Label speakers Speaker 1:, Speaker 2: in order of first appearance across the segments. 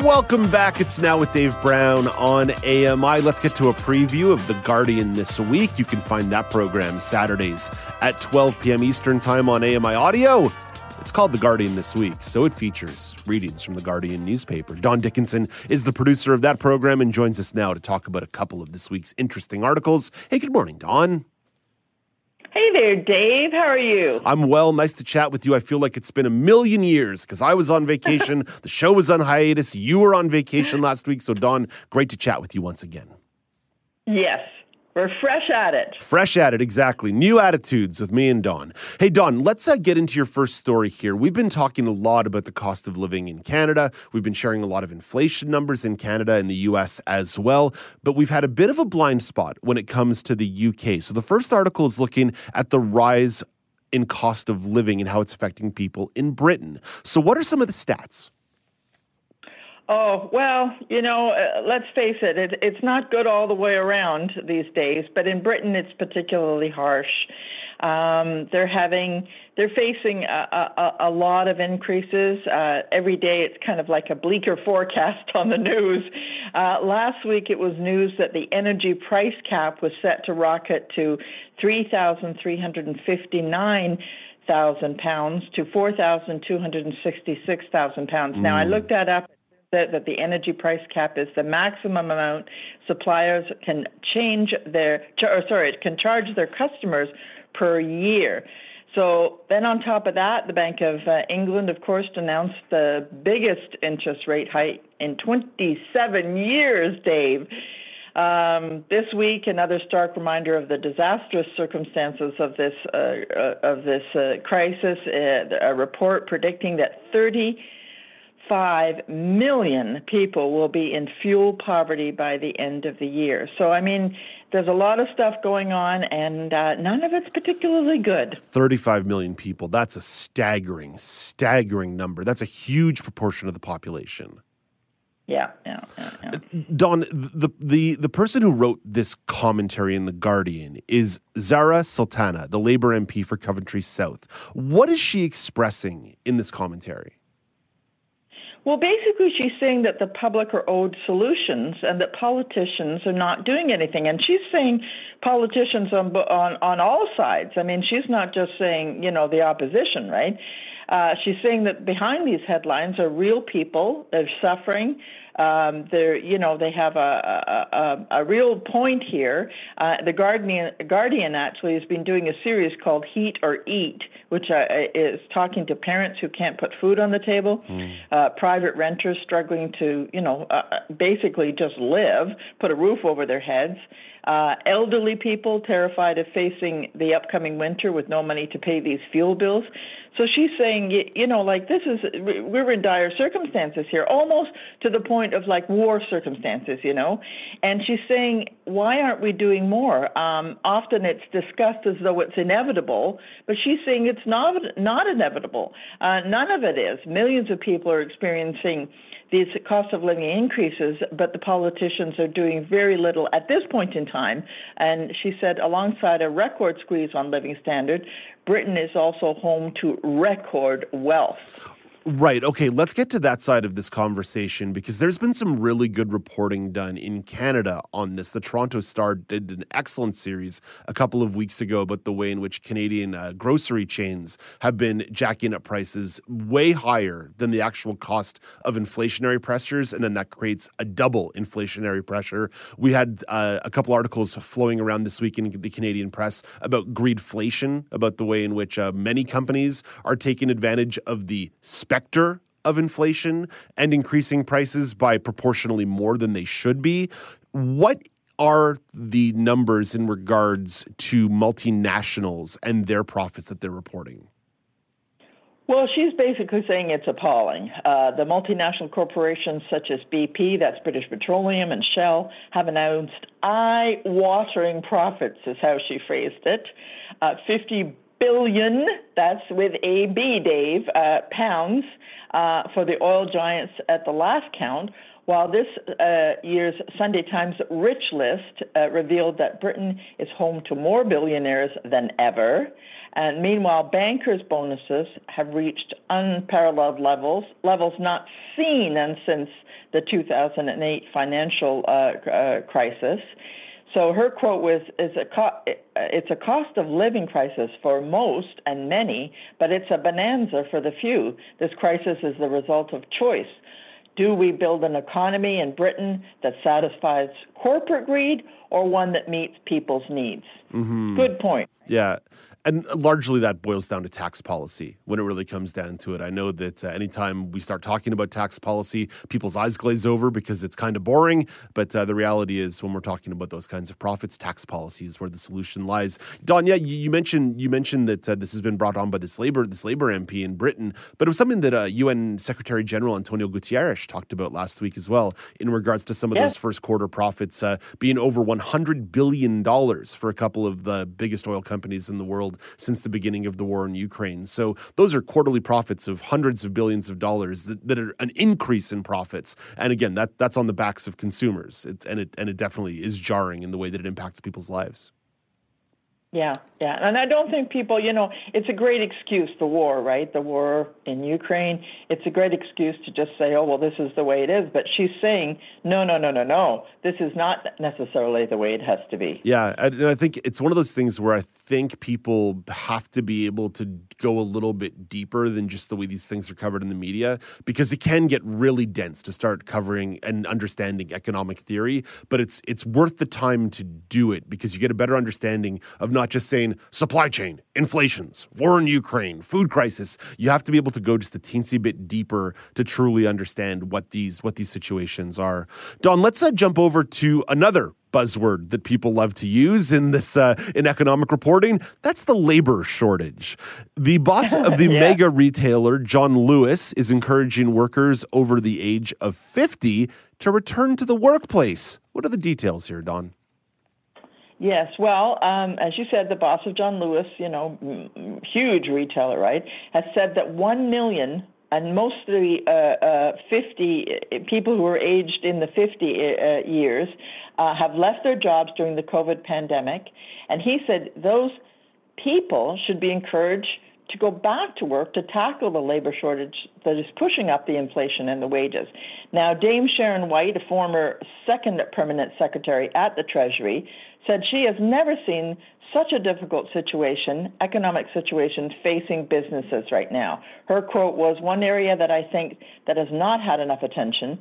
Speaker 1: Welcome back. It's now with Dave Brown on AMI. Let's get to a preview of The Guardian this week. You can find that program Saturdays at 12 p.m. Eastern Time on AMI Audio. It's called The Guardian this week, so it features readings from the Guardian newspaper. Don Dickinson is the producer of that program and joins us now to talk about a couple of this week's interesting articles. Hey, good morning, Don.
Speaker 2: Hey there, Dave. How are you?
Speaker 1: I'm well. Nice to chat with you. I feel like it's been a million years because I was on vacation. the show was on hiatus. You were on vacation last week. So, Don, great to chat with you once again.
Speaker 2: Yes. We're fresh at it.
Speaker 1: Fresh at it, exactly. New attitudes with me and Don. Hey, Don, let's uh, get into your first story here. We've been talking a lot about the cost of living in Canada. We've been sharing a lot of inflation numbers in Canada and the US as well. But we've had a bit of a blind spot when it comes to the UK. So the first article is looking at the rise in cost of living and how it's affecting people in Britain. So, what are some of the stats?
Speaker 2: Oh, well, you know, uh, let's face it, it, it's not good all the way around these days, but in Britain it's particularly harsh. Um, they're having, they're facing a, a, a lot of increases. Uh, every day it's kind of like a bleaker forecast on the news. Uh, last week it was news that the energy price cap was set to rocket to 3,359 thousand pounds to four thousand two hundred and sixty six thousand pounds. Mm. Now I looked that up that, the energy price cap is the maximum amount suppliers can change their, or sorry, can charge their customers per year. So then, on top of that, the Bank of uh, England, of course, announced the biggest interest rate hike in 27 years, Dave. Um, this week, another stark reminder of the disastrous circumstances of this uh, uh, of this uh, crisis. Uh, a report predicting that 30 5 million people will be in fuel poverty by the end of the year. So, I mean, there's a lot of stuff going on, and uh, none of it's particularly good.
Speaker 1: 35 million people. That's a staggering, staggering number. That's a huge proportion of the population.
Speaker 2: Yeah, yeah, yeah, yeah.
Speaker 1: Don, the, the the person who wrote this commentary in the Guardian is Zara Sultana, the Labor MP for Coventry South. What is she expressing in this commentary?
Speaker 2: Well, basically, she's saying that the public are owed solutions and that politicians are not doing anything. And she's saying politicians on on on all sides. I mean, she's not just saying you know the opposition, right? Uh, she's saying that behind these headlines are real people. They're suffering. Um, you know, they have a, a, a, a real point here. Uh, the Guardian, Guardian actually has been doing a series called Heat or Eat, which uh, is talking to parents who can't put food on the table, mm. uh, private renters struggling to, you know, uh, basically just live, put a roof over their heads. Uh, elderly people terrified of facing the upcoming winter with no money to pay these fuel bills. So she's saying, you know, like this is, we're in dire circumstances here, almost to the point of like war circumstances, you know. And she's saying, why aren't we doing more? Um, often it's discussed as though it's inevitable, but she's saying it's not not inevitable. Uh, none of it is. Millions of people are experiencing these cost of living increases, but the politicians are doing very little at this point in time. And she said, alongside a record squeeze on living standard, Britain is also home to record wealth.
Speaker 1: Right. Okay. Let's get to that side of this conversation because there's been some really good reporting done in Canada on this. The Toronto Star did an excellent series a couple of weeks ago about the way in which Canadian uh, grocery chains have been jacking up prices way higher than the actual cost of inflationary pressures. And then that creates a double inflationary pressure. We had uh, a couple articles flowing around this week in the Canadian press about greedflation, about the way in which uh, many companies are taking advantage of the specter of inflation and increasing prices by proportionally more than they should be. What are the numbers in regards to multinationals and their profits that they're reporting?
Speaker 2: Well, she's basically saying it's appalling. Uh, the multinational corporations such as BP, that's British Petroleum, and Shell have announced eye watering profits, is how she phrased it. Uh, 50 billion, that's with a B, Dave, uh, pounds uh, for the oil giants at the last count, while this uh, year's Sunday Times Rich List uh, revealed that Britain is home to more billionaires than ever. And meanwhile, bankers' bonuses have reached unparalleled levels, levels not seen since the 2008 financial uh, uh, crisis. So her quote was, "Is a co- it's a cost of living crisis for most and many, but it's a bonanza for the few. This crisis is the result of choice. Do we build an economy in Britain that satisfies corporate greed or one that meets people's needs?" Mm-hmm. Good point.
Speaker 1: Yeah and largely that boils down to tax policy when it really comes down to it. I know that uh, anytime we start talking about tax policy, people's eyes glaze over because it's kind of boring. But uh, the reality is, when we're talking about those kinds of profits, tax policy is where the solution lies. Don, yeah, you, you mentioned you mentioned that uh, this has been brought on by this labor this labor MP in Britain, but it was something that UN uh, Secretary General Antonio Guterres talked about last week as well in regards to some of yes. those first quarter profits uh, being over 100 billion dollars for a couple of the biggest oil companies in the world since the beginning of the war in Ukraine. So those are quarterly profits of hundreds of billions of dollars that, that are an increase in profits. And again, that that's on the backs of consumers. It, and it and it definitely is jarring in the way that it impacts people's lives.
Speaker 2: Yeah, yeah. And I don't think people, you know, it's a great excuse, the war, right? The war in Ukraine. It's a great excuse to just say, oh, well, this is the way it is. But she's saying, no, no, no, no, no. This is not necessarily the way it has to be.
Speaker 1: Yeah. And I think it's one of those things where I think people have to be able to go a little bit deeper than just the way these things are covered in the media because it can get really dense to start covering and understanding economic theory. But it's, it's worth the time to do it because you get a better understanding of not not just saying supply chain, inflations, war in Ukraine, food crisis. You have to be able to go just a teensy bit deeper to truly understand what these what these situations are. Don, let's uh, jump over to another buzzword that people love to use in this uh, in economic reporting that's the labor shortage the boss of the yeah. mega retailer john lewis is encouraging workers over the age of 50 to return to the workplace what are the details here don
Speaker 2: Yes, well, um, as you said, the boss of John Lewis, you know, huge retailer, right, has said that one million and mostly uh, uh, 50 uh, people who are aged in the 50 uh, years uh, have left their jobs during the COVID pandemic. And he said those people should be encouraged to go back to work to tackle the labor shortage that is pushing up the inflation and the wages. Now, Dame Sharon White, a former second permanent secretary at the Treasury, said she has never seen such a difficult situation, economic situation facing businesses right now. Her quote was one area that I think that has not had enough attention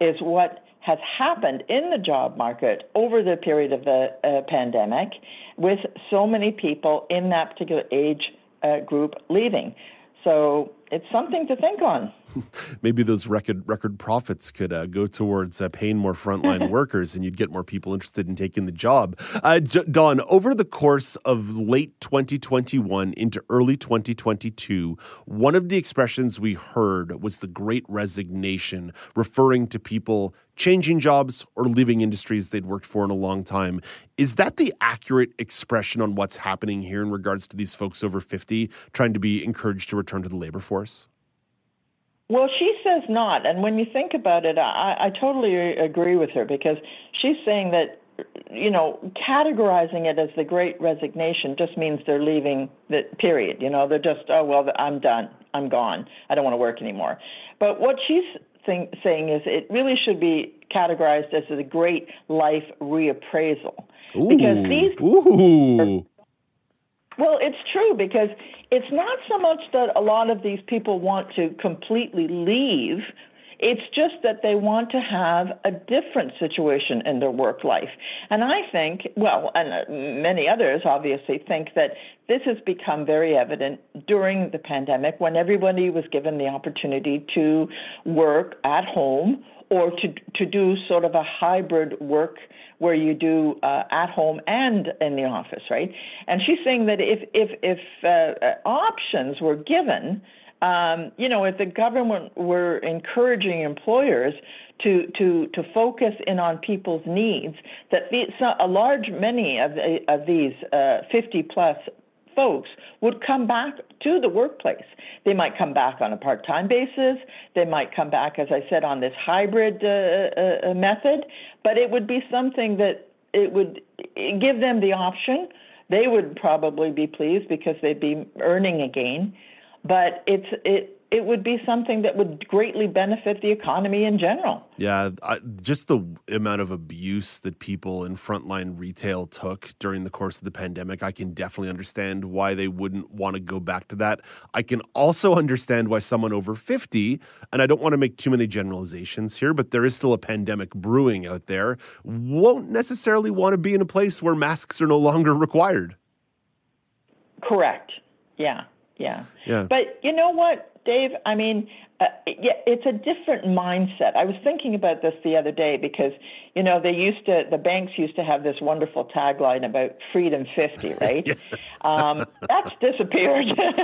Speaker 2: is what has happened in the job market over the period of the uh, pandemic with so many people in that particular age uh, group leaving. So it's something to think on.
Speaker 1: Maybe those record record profits could uh, go towards uh, paying more frontline workers, and you'd get more people interested in taking the job. Uh, J- Don, over the course of late 2021 into early 2022, one of the expressions we heard was the Great Resignation, referring to people changing jobs or leaving industries they'd worked for in a long time. Is that the accurate expression on what's happening here in regards to these folks over 50 trying to be encouraged to return to the labor force?
Speaker 2: Well, she says not. And when you think about it, I, I totally agree with her because she's saying that, you know, categorizing it as the great resignation just means they're leaving the period. You know, they're just, oh, well, I'm done. I'm gone. I don't want to work anymore. But what she's think, saying is it really should be categorized as a great life reappraisal.
Speaker 1: Ooh. Because these. Ooh.
Speaker 2: Well, it's true because it's not so much that a lot of these people want to completely leave. It's just that they want to have a different situation in their work life. And I think, well, and uh, many others obviously think that this has become very evident during the pandemic when everybody was given the opportunity to work at home or to to do sort of a hybrid work where you do uh, at home and in the office, right? And she's saying that if if if uh, options were given, um, you know, if the government were encouraging employers to to to focus in on people's needs, that the, a large many of the, of these uh, 50 plus folks would come back to the workplace. They might come back on a part time basis. They might come back, as I said, on this hybrid uh, uh, uh, method, but it would be something that it would give them the option. They would probably be pleased because they'd be earning again. But it's it it would be something that would greatly benefit the economy in general.
Speaker 1: Yeah, I, just the amount of abuse that people in frontline retail took during the course of the pandemic, I can definitely understand why they wouldn't want to go back to that. I can also understand why someone over 50, and I don't want to make too many generalizations here, but there is still a pandemic brewing out there, won't necessarily want to be in a place where masks are no longer required.
Speaker 2: Correct. Yeah. Yeah.
Speaker 1: Yeah.
Speaker 2: But you know what? Dave, I mean, uh, yeah, it's a different mindset. I was thinking about this the other day because, you know, they used to, the banks used to have this wonderful tagline about Freedom 50, right? yeah. um, that's disappeared. uh,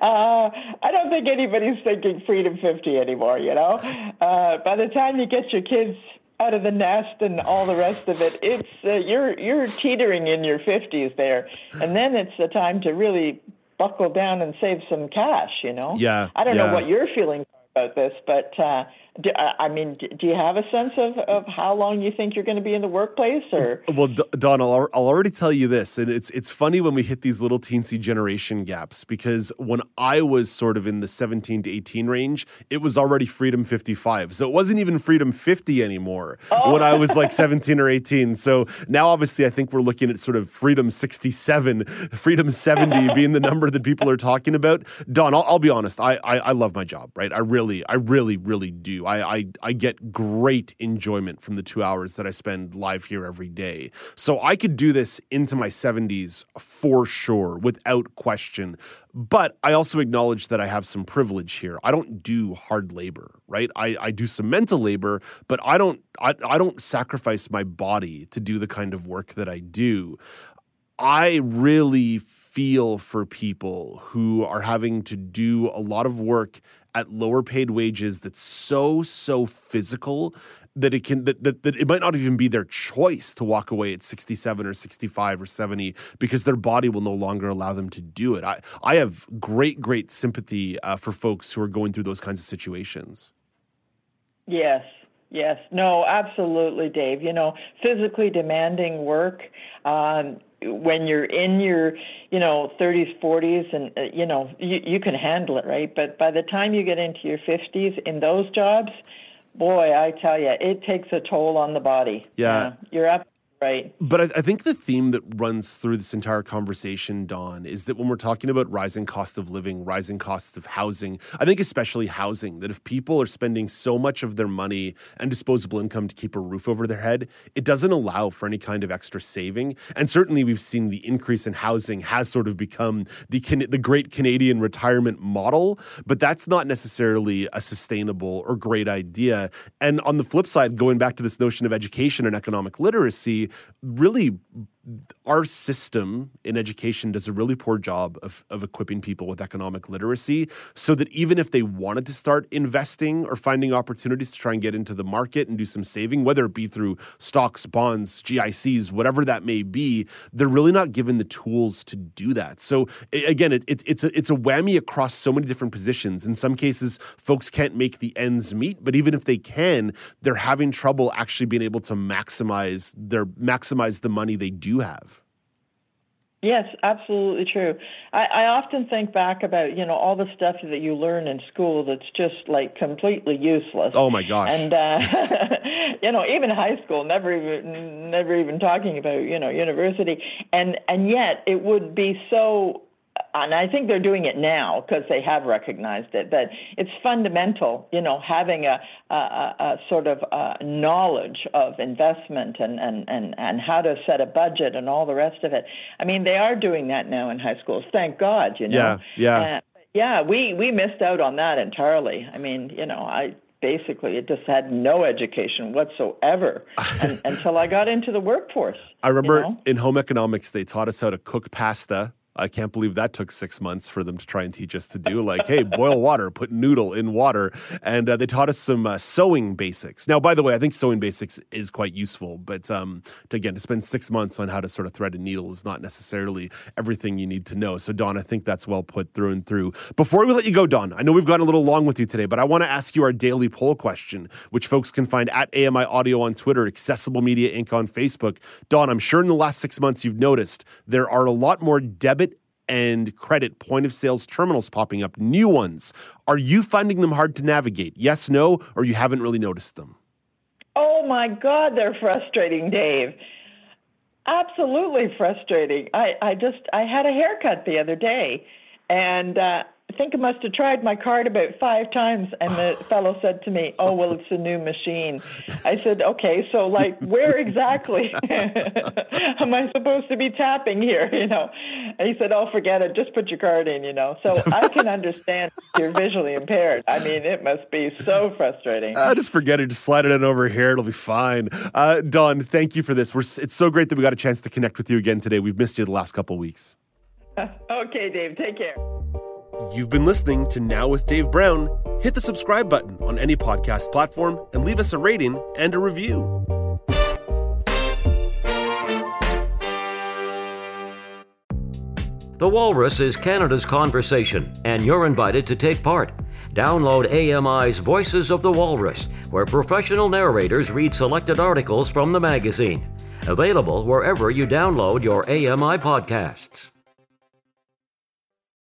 Speaker 2: I don't think anybody's thinking Freedom 50 anymore, you know? Uh, by the time you get your kids out of the nest and all the rest of it. It's uh, you're you're teetering in your fifties there, and then it's the time to really buckle down and save some cash, you know?
Speaker 1: Yeah.
Speaker 2: I don't
Speaker 1: yeah.
Speaker 2: know what you're feeling about this, but uh, do, I mean, do you have a sense of, of how long you think you're going to be in the workplace? Or
Speaker 1: well, Don, I'll, I'll already tell you this, and it's it's funny when we hit these little teensy generation gaps because when I was sort of in the 17 to 18 range, it was already Freedom 55, so it wasn't even Freedom 50 anymore oh. when I was like 17 or 18. So now, obviously, I think we're looking at sort of Freedom 67, Freedom 70 being the number that people are talking about. Don, I'll, I'll be honest, I, I I love my job, right? I really, I really, really do. I, I, I get great enjoyment from the two hours that I spend live here every day. So I could do this into my 70s for sure, without question. But I also acknowledge that I have some privilege here. I don't do hard labor, right? I, I do some mental labor, but I don't I, I don't sacrifice my body to do the kind of work that I do. I really feel for people who are having to do a lot of work at lower paid wages that's so so physical that it can that, that, that it might not even be their choice to walk away at 67 or 65 or 70 because their body will no longer allow them to do it. I i have great great sympathy uh, for folks who are going through those kinds of situations.
Speaker 2: Yes. Yes. No absolutely dave. You know physically demanding work um, when you're in your you know 30s 40s and uh, you know you, you can handle it right? But by the time you get into your 50s in those jobs boy i tell you it takes a toll on the body.
Speaker 1: Yeah, yeah
Speaker 2: you're up Right.
Speaker 1: But I, I, think the theme that runs through this entire conversation, Don, is that when we're talking about rising cost of living, rising costs of housing, I think especially housing, that if people are spending so much of their money and disposable income to keep a roof over their head, it doesn't allow for any kind of extra saving. And certainly we've seen the increase in housing has sort of become the the great Canadian retirement model, but that's not necessarily a sustainable or great idea. And on the flip side, going back to this notion of education and economic literacy, really our system in education does a really poor job of, of equipping people with economic literacy so that even if they wanted to start investing or finding opportunities to try and get into the market and do some saving, whether it be through stocks, bonds, GICs, whatever that may be, they're really not given the tools to do that. So again, it, it, it's, a, it's a whammy across so many different positions. In some cases, folks can't make the ends meet, but even if they can, they're having trouble actually being able to maximize their maximize the money they do have.
Speaker 2: Yes, absolutely true. I, I often think back about you know all the stuff that you learn in school that's just like completely useless.
Speaker 1: Oh my gosh!
Speaker 2: And uh, you know even high school, never even never even talking about you know university, and and yet it would be so and I think they're doing it now because they have recognized it. That it's fundamental, you know, having a, a, a sort of a knowledge of investment and, and, and, and how to set a budget and all the rest of it. I mean, they are doing that now in high schools. Thank God, you know.
Speaker 1: Yeah, yeah,
Speaker 2: uh, yeah. We we missed out on that entirely. I mean, you know, I basically it just had no education whatsoever and, until I got into the workforce.
Speaker 1: I remember
Speaker 2: you know?
Speaker 1: in home economics they taught us how to cook pasta I can't believe that took six months for them to try and teach us to do. Like, hey, boil water, put noodle in water. And uh, they taught us some uh, sewing basics. Now, by the way, I think sewing basics is quite useful, but um, to, again, to spend six months on how to sort of thread a needle is not necessarily everything you need to know. So, Don, I think that's well put through and through. Before we let you go, Don, I know we've gone a little long with you today, but I want to ask you our daily poll question, which folks can find at AMI Audio on Twitter, Accessible Media Inc. on Facebook. Don, I'm sure in the last six months you've noticed there are a lot more debit and credit point of sales terminals popping up, new ones. Are you finding them hard to navigate? Yes, no, or you haven't really noticed them?
Speaker 2: Oh my God, they're frustrating, Dave. Absolutely frustrating. I, I just I had a haircut the other day, and uh, think I must have tried my card about five times, and the fellow said to me, "Oh, well, it's a new machine." I said, "Okay, so like, where exactly am I supposed to be tapping here?" You know, and he said, "Oh, forget it. Just put your card in." You know, so I can understand you're visually impaired. I mean, it must be so frustrating.
Speaker 1: Uh, just forget it. Just slide it in over here. It'll be fine. Uh, Don, thank you for this. We're, it's so great that we got a chance to connect with you again today. We've missed you the last couple weeks.
Speaker 2: okay, Dave. Take care.
Speaker 1: You've been listening to Now with Dave Brown. Hit the subscribe button on any podcast platform and leave us a rating and a review.
Speaker 3: The Walrus is Canada's conversation, and you're invited to take part. Download AMI's Voices of the Walrus, where professional narrators read selected articles from the magazine. Available wherever you download your AMI podcasts.